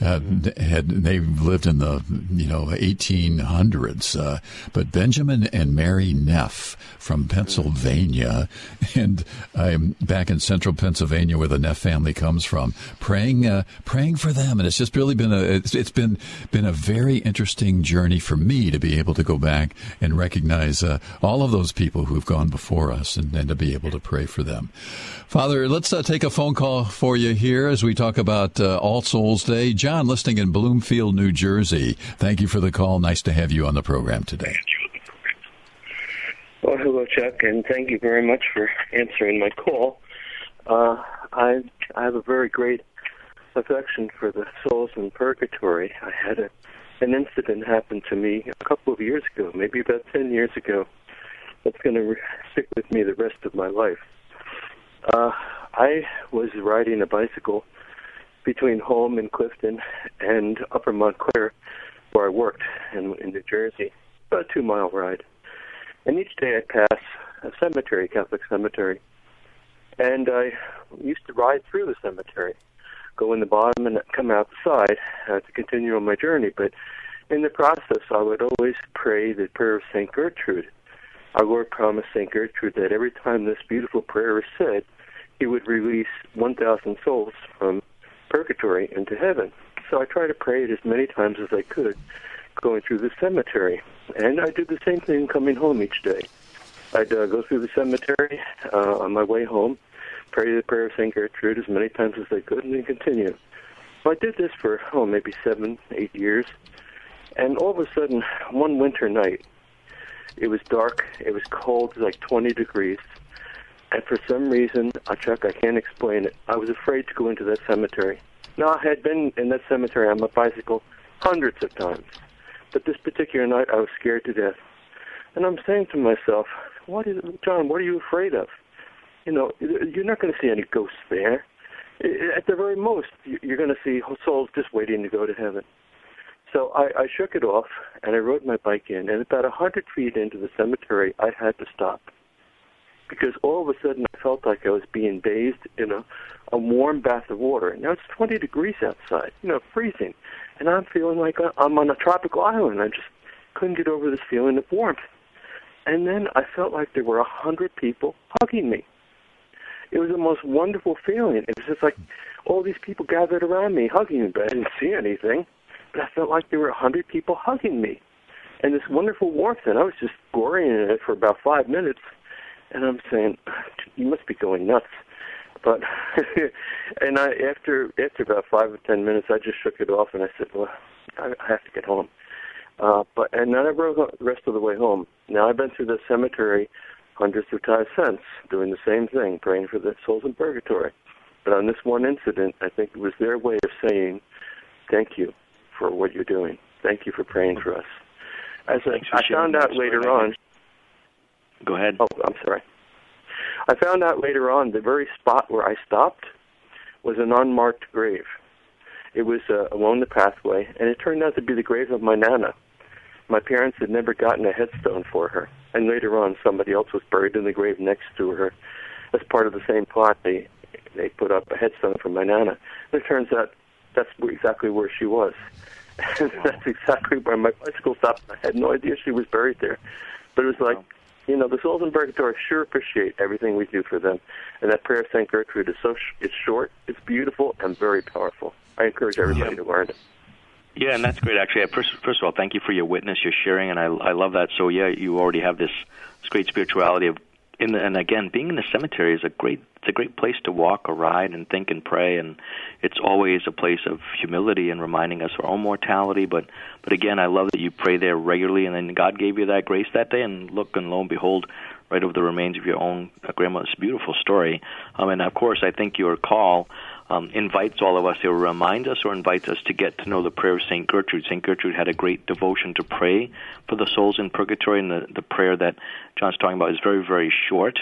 Uh, had they lived in the you know 1800s, uh, but Benjamin and Mary Neff from Pennsylvania, and I'm back in central Pennsylvania where the Neff family comes from, praying uh, praying for them, and it's just really been a it's, it's been been a very interesting journey for me to be able to go back and recognize uh, all of those people who've gone before for us and, and to be able to pray for them. Father, let's uh, take a phone call for you here as we talk about uh, All Souls Day. John, listening in Bloomfield, New Jersey. Thank you for the call. Nice to have you on the program today. Well, hello, Chuck, and thank you very much for answering my call. Uh, I I have a very great affection for the souls in purgatory. I had a, an incident happen to me a couple of years ago, maybe about ten years ago that's going to stick with me the rest of my life. Uh, I was riding a bicycle between home in Clifton and Upper Montclair, where I worked in, in New Jersey, about a two mile ride. And each day I'd pass a cemetery, Catholic cemetery. And I used to ride through the cemetery, go in the bottom and come out the side uh, to continue on my journey. But in the process, I would always pray the prayer of St. Gertrude our Lord promised St. Gertrude that every time this beautiful prayer is said, he would release 1,000 souls from purgatory into heaven. So I tried to pray it as many times as I could going through the cemetery. And I did the same thing coming home each day. I'd uh, go through the cemetery uh, on my way home, pray the prayer of St. Gertrude as many times as I could, and then continue. So I did this for, oh, maybe seven, eight years. And all of a sudden, one winter night, it was dark. It was cold. It like 20 degrees. And for some reason, uh, Chuck, I can't explain it. I was afraid to go into that cemetery. Now, I had been in that cemetery on my bicycle hundreds of times. But this particular night, I was scared to death. And I'm saying to myself, what is, John, what are you afraid of? You know, you're not going to see any ghosts there. At the very most, you're going to see souls just waiting to go to heaven. So I, I shook it off and I rode my bike in. And about a hundred feet into the cemetery, I had to stop. because all of a sudden I felt like I was being bathed in a, a warm bath of water. Now it's 20 degrees outside, you know, freezing, and I'm feeling like I'm on a tropical island. I just couldn't get over this feeling of warmth. And then I felt like there were a hundred people hugging me. It was the most wonderful feeling. It was just like all these people gathered around me, hugging me, but I didn't see anything. But I felt like there were a hundred people hugging me. And this wonderful warmth, and I was just glorying in it for about five minutes. And I'm saying, you must be going nuts. But and I after after about five or ten minutes, I just shook it off and I said, well, I, I have to get home. Uh, but and then I rode the rest of the way home. Now I've been through the cemetery hundreds of times since, doing the same thing, praying for the souls in purgatory. But on this one incident, I think it was their way of saying, "Thank you for what you're doing. Thank you for praying for us." As I, I found out later on. Go ahead. Oh, I'm sorry. I found out later on the very spot where I stopped was an unmarked grave. It was uh, along the pathway, and it turned out to be the grave of my nana. My parents had never gotten a headstone for her, and later on, somebody else was buried in the grave next to her. As part of the same plot, they they put up a headstone for my nana. And it turns out that's exactly where she was. That's exactly where my bicycle stopped. I had no idea she was buried there, but it was like, you know, the souls in purgatory sure appreciate everything we do for them, and that prayer of Saint Gertrude is so sh- it's short, it's beautiful, and very powerful. I encourage everybody yeah. to learn it. Yeah, and that's great. Actually, first, first of all, thank you for your witness, your sharing, and I, I love that. So, yeah, you already have this, this great spirituality of, in the, and again, being in the cemetery is a great, it's a great place to walk or ride and think and pray, and it's always a place of humility and reminding us of our own mortality. But, but again, I love that you pray there regularly, and then God gave you that grace that day, and look, and lo and behold, right over the remains of your own uh, grandmother's beautiful story. Um, and of course, I think your call um, invites all of us, or reminds us or invites us to get to know the prayer of St. Gertrude. St. Gertrude had a great devotion to pray for the souls in purgatory, and the, the prayer that John's talking about is very, very short.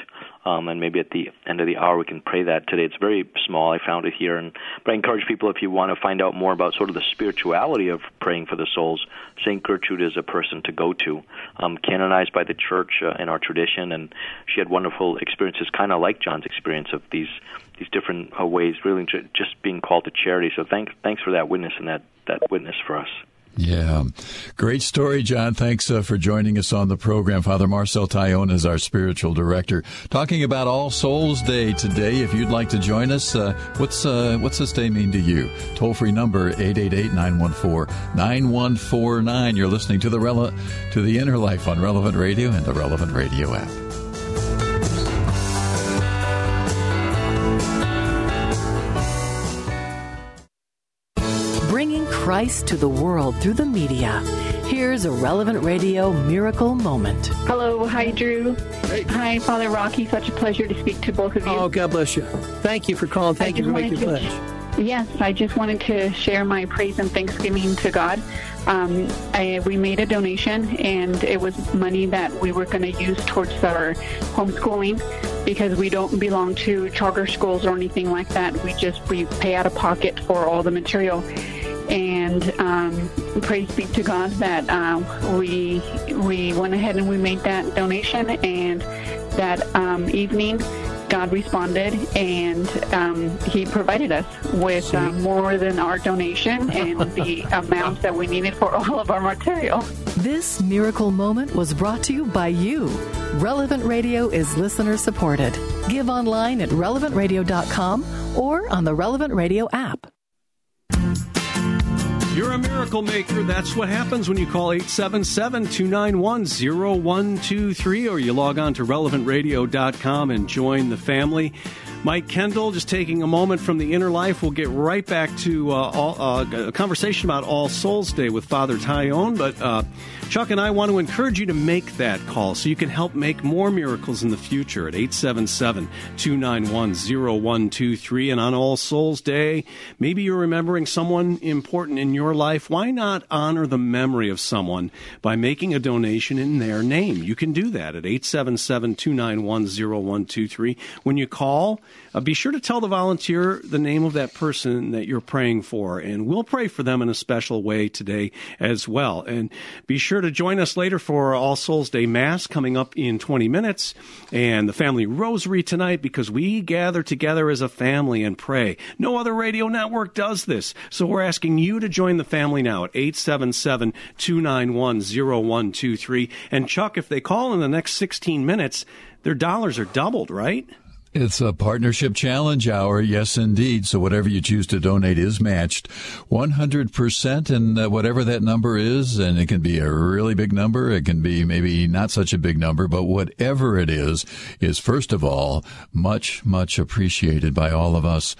Um, and maybe at the end of the hour we can pray that today. It's very small. I found it here, and but I encourage people if you want to find out more about sort of the spirituality of praying for the souls. Saint Gertrude is a person to go to, um, canonized by the Church uh, in our tradition, and she had wonderful experiences, kind of like John's experience of these these different uh, ways, really just being called to charity. So thanks thanks for that witness and that that witness for us. Yeah. Great story, John. Thanks uh, for joining us on the program. Father Marcel Taillon is our spiritual director, talking about All Souls Day today. If you'd like to join us, uh, what's uh, what's this day mean to you? Toll free number 888-914-9149. You're listening to the Rele- to the Inner Life on Relevant Radio and the Relevant Radio app. Christ to the world through the media. Here's a relevant radio miracle moment. Hello. Hi, Drew. Hey. Hi, Father Rocky. Such a pleasure to speak to both of you. Oh, God bless you. Thank you for calling. Thank you for making your pledge. Yes, I just wanted to share my praise and thanksgiving to God. Um, I, we made a donation, and it was money that we were going to use towards our homeschooling because we don't belong to charter schools or anything like that. We just we pay out of pocket for all the material and um, praise be to God that uh, we we went ahead and we made that donation, and that um, evening. God responded and um, He provided us with uh, more than our donation and the amount that we needed for all of our material. This miracle moment was brought to you by you. Relevant Radio is listener supported. Give online at relevantradio.com or on the Relevant Radio app. Miracle maker. That's what happens when you call 877 291 0123 or you log on to relevantradio.com and join the family. Mike Kendall, just taking a moment from the inner life. We'll get right back to uh, all, uh, a conversation about All Souls Day with Father Taillon. But uh, Chuck and I want to encourage you to make that call so you can help make more miracles in the future at 877 291 0123. And on All Souls Day, maybe you're remembering someone important in your life. Why not honor the memory of someone by making a donation in their name? You can do that at 877 291 0123. When you call, uh, be sure to tell the volunteer the name of that person that you're praying for, and we'll pray for them in a special way today as well. And be sure to join us later for All Souls Day Mass coming up in 20 minutes and the family rosary tonight because we gather together as a family and pray. No other radio network does this, so we're asking you to join the family now at 877 291 0123. And Chuck, if they call in the next 16 minutes, their dollars are doubled, right? It's a partnership challenge hour, yes, indeed. So whatever you choose to donate is matched 100%, and uh, whatever that number is, and it can be a really big number, it can be maybe not such a big number, but whatever it is, is first of all much, much appreciated by all of us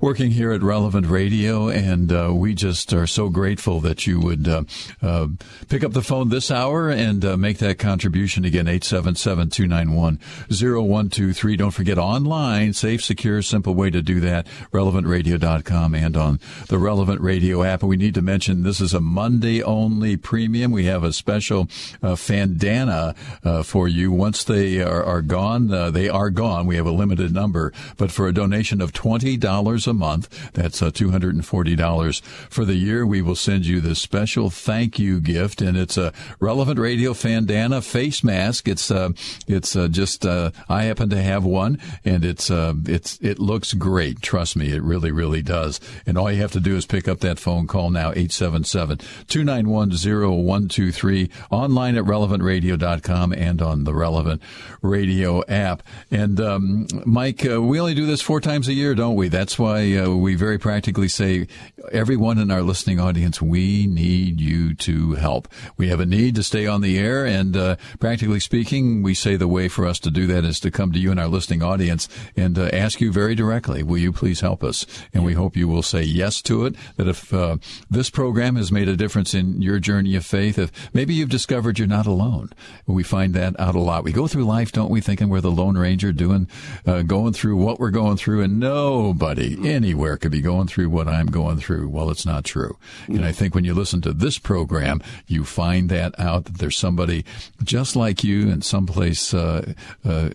working here at Relevant Radio, and uh, we just are so grateful that you would uh, uh pick up the phone this hour and uh, make that contribution again. 877 291 0123. Don't forget on online, safe, secure, simple way to do that, relevantradio.com and on the Relevant Radio app. And we need to mention this is a Monday only premium. We have a special uh, Fandana uh, for you. Once they are, are gone, uh, they are gone. We have a limited number, but for a donation of $20 a month, that's uh, $240 for the year, we will send you this special thank you gift. And it's a Relevant Radio Fandana face mask. It's, uh, it's uh, just, I happen to have one and it's uh, it's it looks great. Trust me, it really really does. And all you have to do is pick up that phone call now 877-291-0123 online at relevantradio.com and on the Relevant Radio app. And um, Mike, uh, we only do this four times a year, don't we? That's why uh, we very practically say everyone in our listening audience, we need you to help. We have a need to stay on the air, and uh, practically speaking, we say the way for us to do that is to come to you and our listening audience and uh, ask you very directly, will you please help us? And we hope you will say yes to it. That if uh, this program has made a difference in your journey of faith, if maybe you've discovered you're not alone, we find that out a lot. We go through life, don't we, thinking we're the Lone Ranger doing, uh, going through what we're going through, and nobody anywhere could be going through what I'm going through. Well, it's not true. And I think when you listen to this program, you find that out that there's somebody just like you in someplace uh, uh,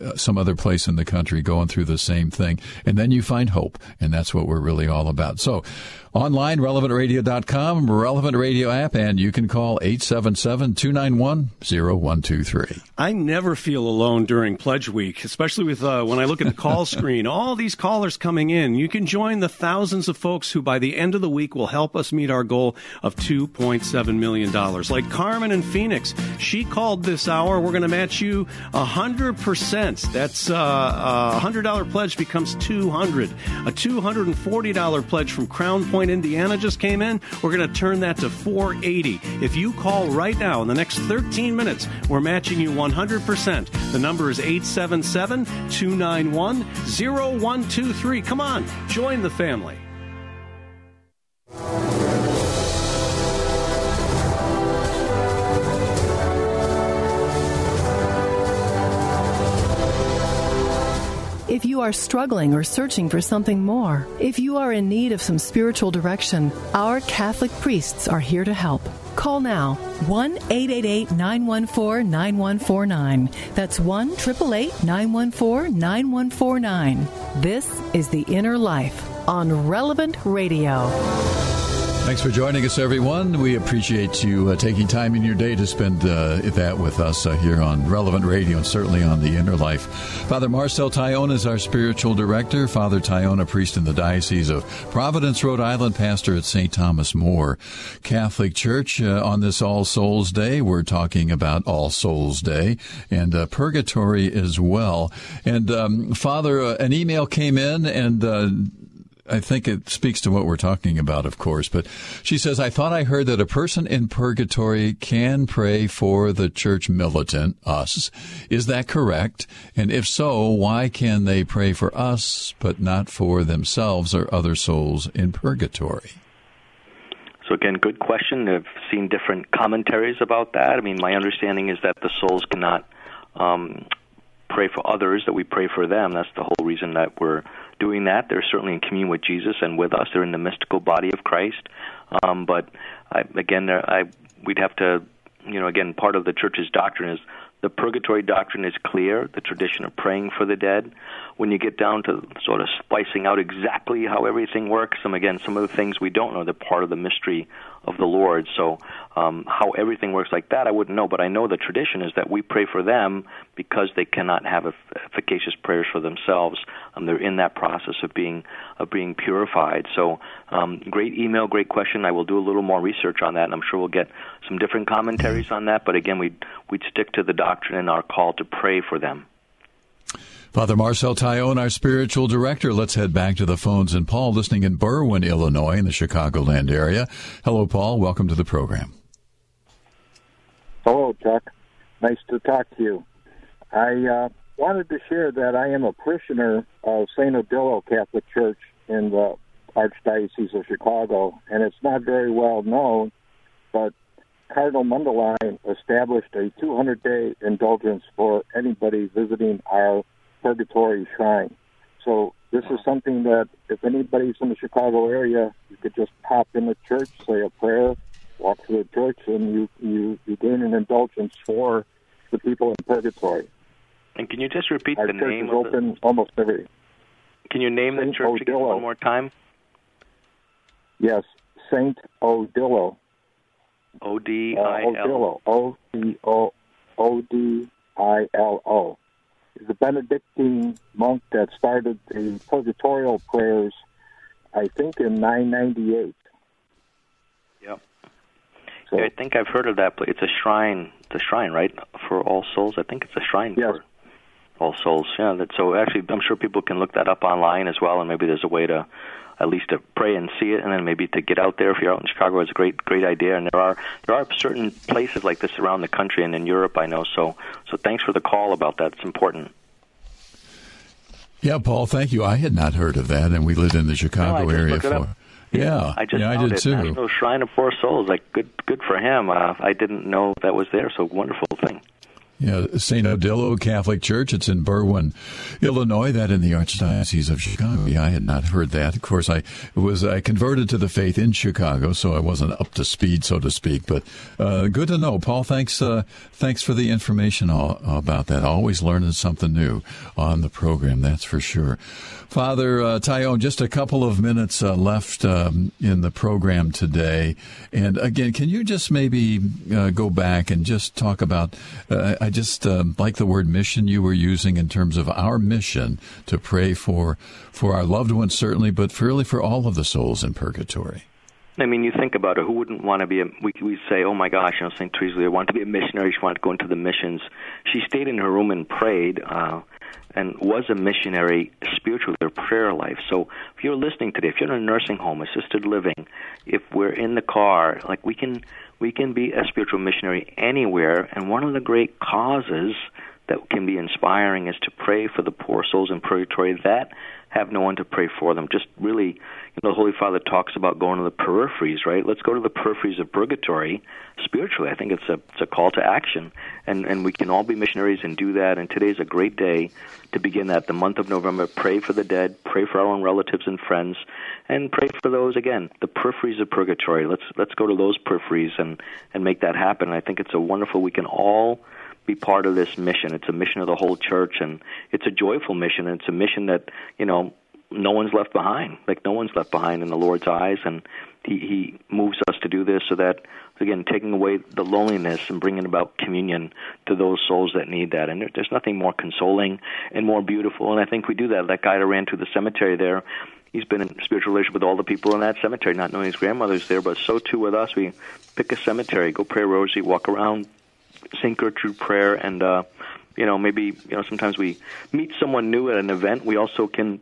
Uh, some other place in the country going through the same thing. And then you find hope. And that's what we're really all about. So Online, relevantradio.com, relevant radio app, and you can call 877 291 0123. I never feel alone during Pledge Week, especially with uh, when I look at the call screen. All these callers coming in. You can join the thousands of folks who, by the end of the week, will help us meet our goal of $2.7 million. Like Carmen in Phoenix, she called this hour. We're going to match you 100%. That's uh, a $100 pledge becomes 200 A $240 pledge from Crown Point point Indiana just came in, we're going to turn that to 480. If you call right now in the next 13 minutes, we're matching you 100%. The number is 877 291 0123. Come on, join the family. If you are struggling or searching for something more, if you are in need of some spiritual direction, our Catholic priests are here to help. Call now 1 888 914 9149. That's 1 888 914 9149. This is The Inner Life on Relevant Radio. Thanks for joining us, everyone. We appreciate you uh, taking time in your day to spend uh, that with us uh, here on Relevant Radio and certainly on The Inner Life. Father Marcel Taillon is our spiritual director. Father Taillon, a priest in the Diocese of Providence, Rhode Island, pastor at St. Thomas More Catholic Church. Uh, on this All Souls Day, we're talking about All Souls Day and uh, purgatory as well. And um, Father, uh, an email came in and I think it speaks to what we're talking about, of course. But she says, I thought I heard that a person in purgatory can pray for the church militant, us. Is that correct? And if so, why can they pray for us, but not for themselves or other souls in purgatory? So again, good question. I've seen different commentaries about that. I mean, my understanding is that the souls cannot um, pray for others; that we pray for them. That's the whole reason that we're doing that. They're certainly in communion with Jesus and with us. They're in the mystical body of Christ. Um, but I, again, I, we'd have to, you know, again, part of the church's doctrine is the the purgatory doctrine is clear, the tradition of praying for the dead. When you get down to sort of splicing out exactly how everything works, and again, some of the things we don't know, they're part of the mystery of the Lord. So, um, how everything works like that, I wouldn't know, but I know the tradition is that we pray for them because they cannot have efficacious prayers for themselves. Um, they're in that process of being of being purified. So, um, great email, great question. I will do a little more research on that, and I'm sure we'll get some different commentaries on that. But again, we'd we'd stick to the doctrine and our call to pray for them. Father Marcel Taillon, our spiritual director. Let's head back to the phones. And Paul, listening in Berwyn, Illinois, in the Chicagoland area. Hello, Paul. Welcome to the program. Hello, Chuck. Nice to talk to you. I uh, wanted to share that I am a parishioner of St. Odilo Catholic Church in the Archdiocese of Chicago, and it's not very well known, but Cardinal Mundelein established a 200 day indulgence for anybody visiting our Purgatory Shrine. So this is something that if anybody's in the Chicago area, you could just pop in the church, say a prayer, walk through the church, and you you, you gain an indulgence for the people in Purgatory. And can you just repeat Our the church name? is of open the... almost every. Can you name Saint the church again one more time? Yes, Saint Odilo. O D I L. O D O O D I L O. He's a Benedictine monk that started the purgatorial prayers, I think, in 998. Yep. So, Yeah, I think I've heard of that. But it's a shrine. It's a shrine, right, for All Souls. I think it's a shrine Yes. for All Souls. Yeah. That, so actually, I'm sure people can look that up online as well, and maybe there's a way to at least to pray and see it, and then maybe to get out there if you're out in Chicago. It's a great, great idea. And there are there are certain places like this around the country and in Europe. I know. So so thanks for the call about that. It's important. Yeah, Paul, thank you. I had not heard of that, and we lived in the Chicago No, area for. Yeah, I just yeah, I did it. too. National Shrine of Poor Souls. Like good, good for him. Uh, I didn't know that was there. So wonderful thing. Yeah, St. Odilo Catholic Church. It's in Berwyn, Illinois. That in the Archdiocese of Chicago. Yeah, I had not heard that. Of course, I was I converted to the faith in Chicago, so I wasn't up to speed, so to speak. But uh, good to know, Paul. Thanks, uh, thanks for the information all, about that. Always learning something new on the program. That's for sure. Father uh, Taillon, just a couple of minutes uh, left um, in the program today, and again, can you just maybe uh, go back and just talk about? I just uh, like the word mission you were using in terms of our mission to pray for for our loved ones, certainly, but really for all of the souls in purgatory. I mean, you think about it. Who wouldn't want to be a? We we say, oh my gosh, you know, Saint Teresa I wanted to be a missionary. She wanted to go into the missions. She stayed in her room and prayed. Uh, and was a missionary spiritually, her prayer life. So if you're listening today, if you're in a nursing home, assisted living, if we're in the car, like we can we can be a spiritual missionary anywhere. And one of the great causes that can be inspiring is to pray for the poor souls in purgatory that have no one to pray for them. Just really, the Holy Father talks about going to the peripheries, right? Let's go to the peripheries of purgatory spiritually. I think it's a it's a call to action, and and we can all be missionaries and do that. And today's a great day to begin that. The month of November, pray for the dead, pray for our own relatives and friends, and pray for those again, the peripheries of purgatory. Let's let's go to those peripheries and and make that happen. And I think it's a wonderful. We can all be part of this mission. It's a mission of the whole church, and it's a joyful mission. And it's a mission that you know no one's left behind. Like no one's left behind in the Lord's eyes, and He He moves us to do this so that again taking away the loneliness and bringing about communion to those souls that need that. And there, there's nothing more consoling and more beautiful. And I think we do that. That guy that ran to the cemetery there. He's been in spiritual relationship with all the people in that cemetery, not knowing his grandmother's there, but so too with us. We pick a cemetery, go pray a rosary, walk around, St. Gertrude prayer, and uh, you know maybe you know sometimes we meet someone new at an event. We also can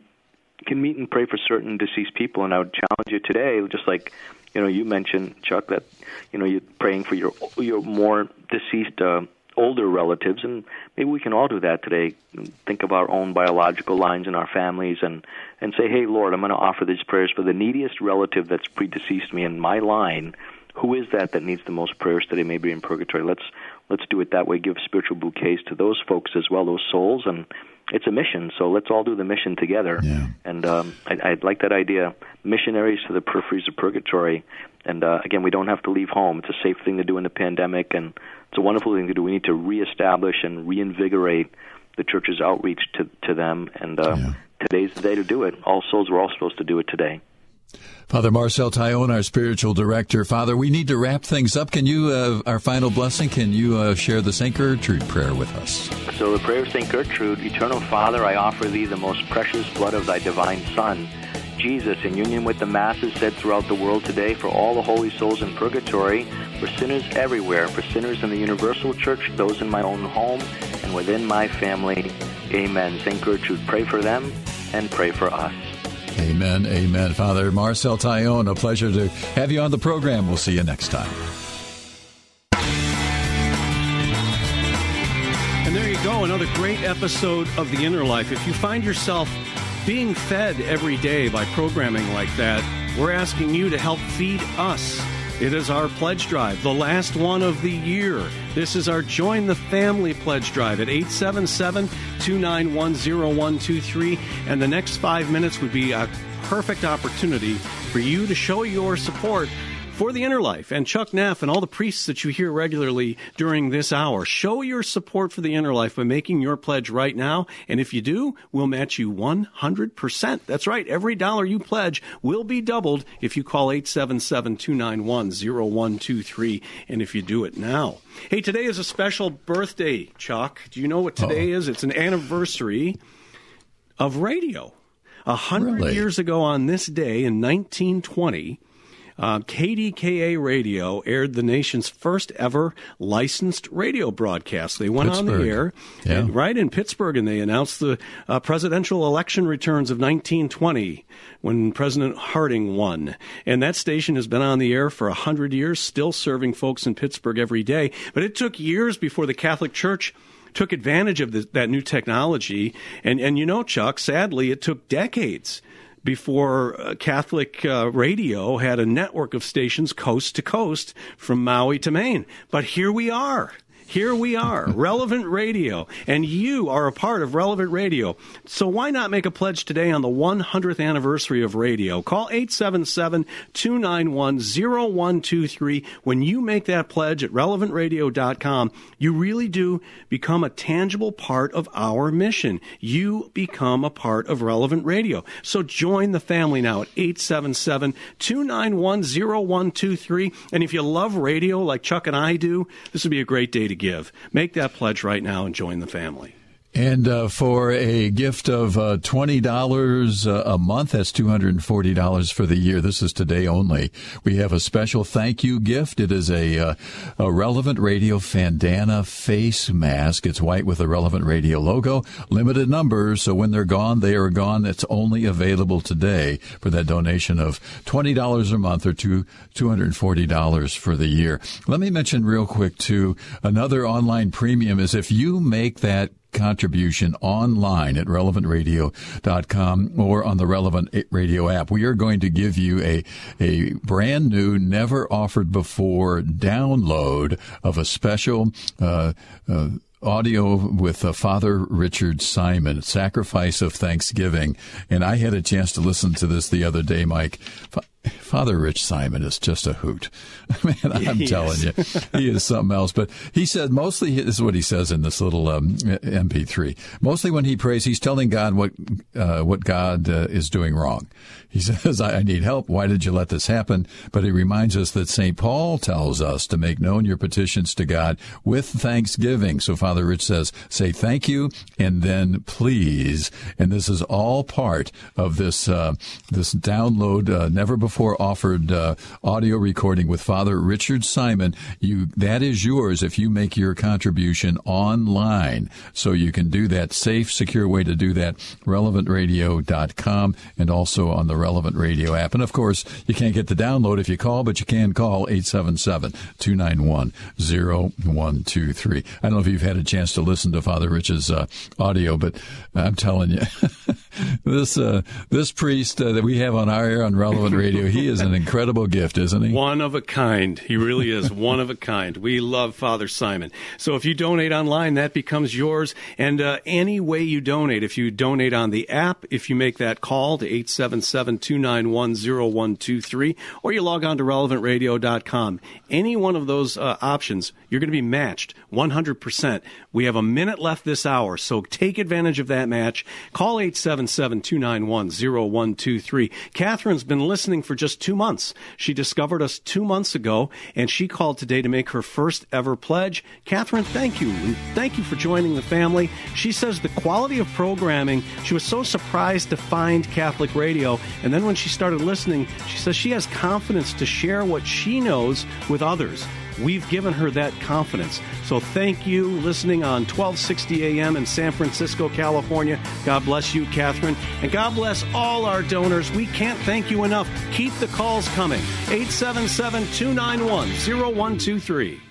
can meet and pray for certain deceased people. And I would challenge you today, just like you know you mentioned, Chuck, that you know you're praying for your your more deceased uh, older relatives, and maybe we can all do that today. Think of our own biological lines in our families, and and say, Hey, Lord, I'm going to offer these prayers for the neediest relative that's predeceased me in my line. Who is that that needs the most prayers today? Maybe in purgatory. Let's let's do it that way. Give spiritual bouquets to those folks as well, those souls, and it's a mission. So let's all do the mission together. Yeah. And um, I, I like that idea. Missionaries to the peripheries of purgatory. And uh, again, we don't have to leave home. It's a safe thing to do in the pandemic, and it's a wonderful thing to do. We need to reestablish and reinvigorate the church's outreach to to them, and uh, yeah. today's the day to do it. All souls, we're all supposed to do it today. Father Marcel Taillon, our spiritual director. Father, we need to wrap things up. Can you, uh, our final blessing, can you uh, share the St. Gertrude prayer with us? So, the prayer of St. Gertrude Eternal Father, I offer thee the most precious blood of thy divine Son, Jesus, in union with the Masses said throughout the world today, for all the holy souls in purgatory, for sinners everywhere, for sinners in the universal church, those in my own home, and within my family. Amen. St. Gertrude, pray for them and pray for us. Amen. Amen. Father Marcel Taillon, a pleasure to have you on the program. We'll see you next time. And there you go, another great episode of The Inner Life. If you find yourself being fed every day by programming like that, we're asking you to help feed us. It is our pledge drive, the last one of the year. This is our Join the Family pledge drive at 877 291 0123. And the next five minutes would be a perfect opportunity for you to show your support for the inner life and Chuck Neff and all the priests that you hear regularly during this hour. Show your support for the inner life by making your pledge right now. And if you do, we'll match you 100%. That's right. Every dollar you pledge will be doubled if you call 877-291-0123 and if you do it now. Hey, today is a special birthday, Chuck. Do you know what today oh. is? It's an anniversary of radio. A hundred really? years ago on this day in 1920, uh, KDKA Radio aired the nation's first ever licensed radio broadcast. They went Pittsburgh. on the air yeah. right in Pittsburgh, and they announced the uh, presidential election returns of 1920 when President Harding won. And that station has been on the air for 100 years, still serving folks in Pittsburgh every day. But it took years before the Catholic Church took advantage of the, that new technology. And, and you know, Chuck, sadly, it took decades before uh, Catholic uh, radio had a network of stations coast to coast from Maui to Maine. But here we are. Here we are, Relevant Radio, and you are a part of Relevant Radio. So why not make a pledge today on the 100th anniversary of radio? Call 877-291-0123. When you make that pledge at relevantradio.com, you really do become a tangible part of our mission. You become a part of Relevant Radio. So join the family now at 877-291-0123. And if you love radio like Chuck and I do, this would be a great day to give. Make that pledge right now and join the family. And uh, for a gift of uh, $20 uh, a month, that's $240 for the year. This is today only. We have a special thank you gift. It is a, uh, a Relevant Radio Fandana face mask. It's white with a Relevant Radio logo. Limited numbers, so when they're gone, they are gone. It's only available today for that donation of $20 a month or two, $240 for the year. Let me mention real quick, too, another online premium is if you make that contribution online at relevantradio.com or on the Relevant Radio app. We are going to give you a, a brand new, never offered before download of a special, uh, uh, audio with uh, Father Richard Simon, Sacrifice of Thanksgiving. And I had a chance to listen to this the other day, Mike. Father Rich Simon is just a hoot. Man, I'm he telling you, he is something else. But he said mostly this is what he says in this little um, MP3. Mostly when he prays, he's telling God what uh, what God uh, is doing wrong. He says, I need help. Why did you let this happen? But he reminds us that St. Paul tells us to make known your petitions to God with thanksgiving. So Father Rich says, say thank you and then please. And this is all part of this, uh, this download, uh, never before offered, uh, audio recording with Father Richard Simon. You, that is yours if you make your contribution online. So you can do that safe, secure way to do that. Relevantradio.com and also on the relevant radio app. And of course, you can't get the download if you call, but you can call 877-291-0123. I don't know if you've had a chance to listen to Father Rich's uh, audio, but I'm telling you, this uh, this priest uh, that we have on our air on Relevant Radio, he is an incredible gift, isn't he? One of a kind. He really is one of a kind. We love Father Simon. So if you donate online, that becomes yours. And uh, any way you donate, if you donate on the app, if you make that call to 877-291-0123, or you log on to relevantradio.com, any one of those uh, options, you're going to be matched 100%. We have a minute left this hour, so take advantage of that match. Call 877 291 0123. Catherine's been listening for just two months. She discovered us two months ago, and she called today to make her first ever pledge. Catherine, thank you. And thank you for joining the family. She says the quality of programming, she was so surprised to find Catholic radio. And then when she started listening, she says she has confidence to share what she knows with others. We've given her that confidence. So thank you listening on 1260 AM in San Francisco, California. God bless you, Catherine. And God bless all our donors. We can't thank you enough. Keep the calls coming. 877 291 0123.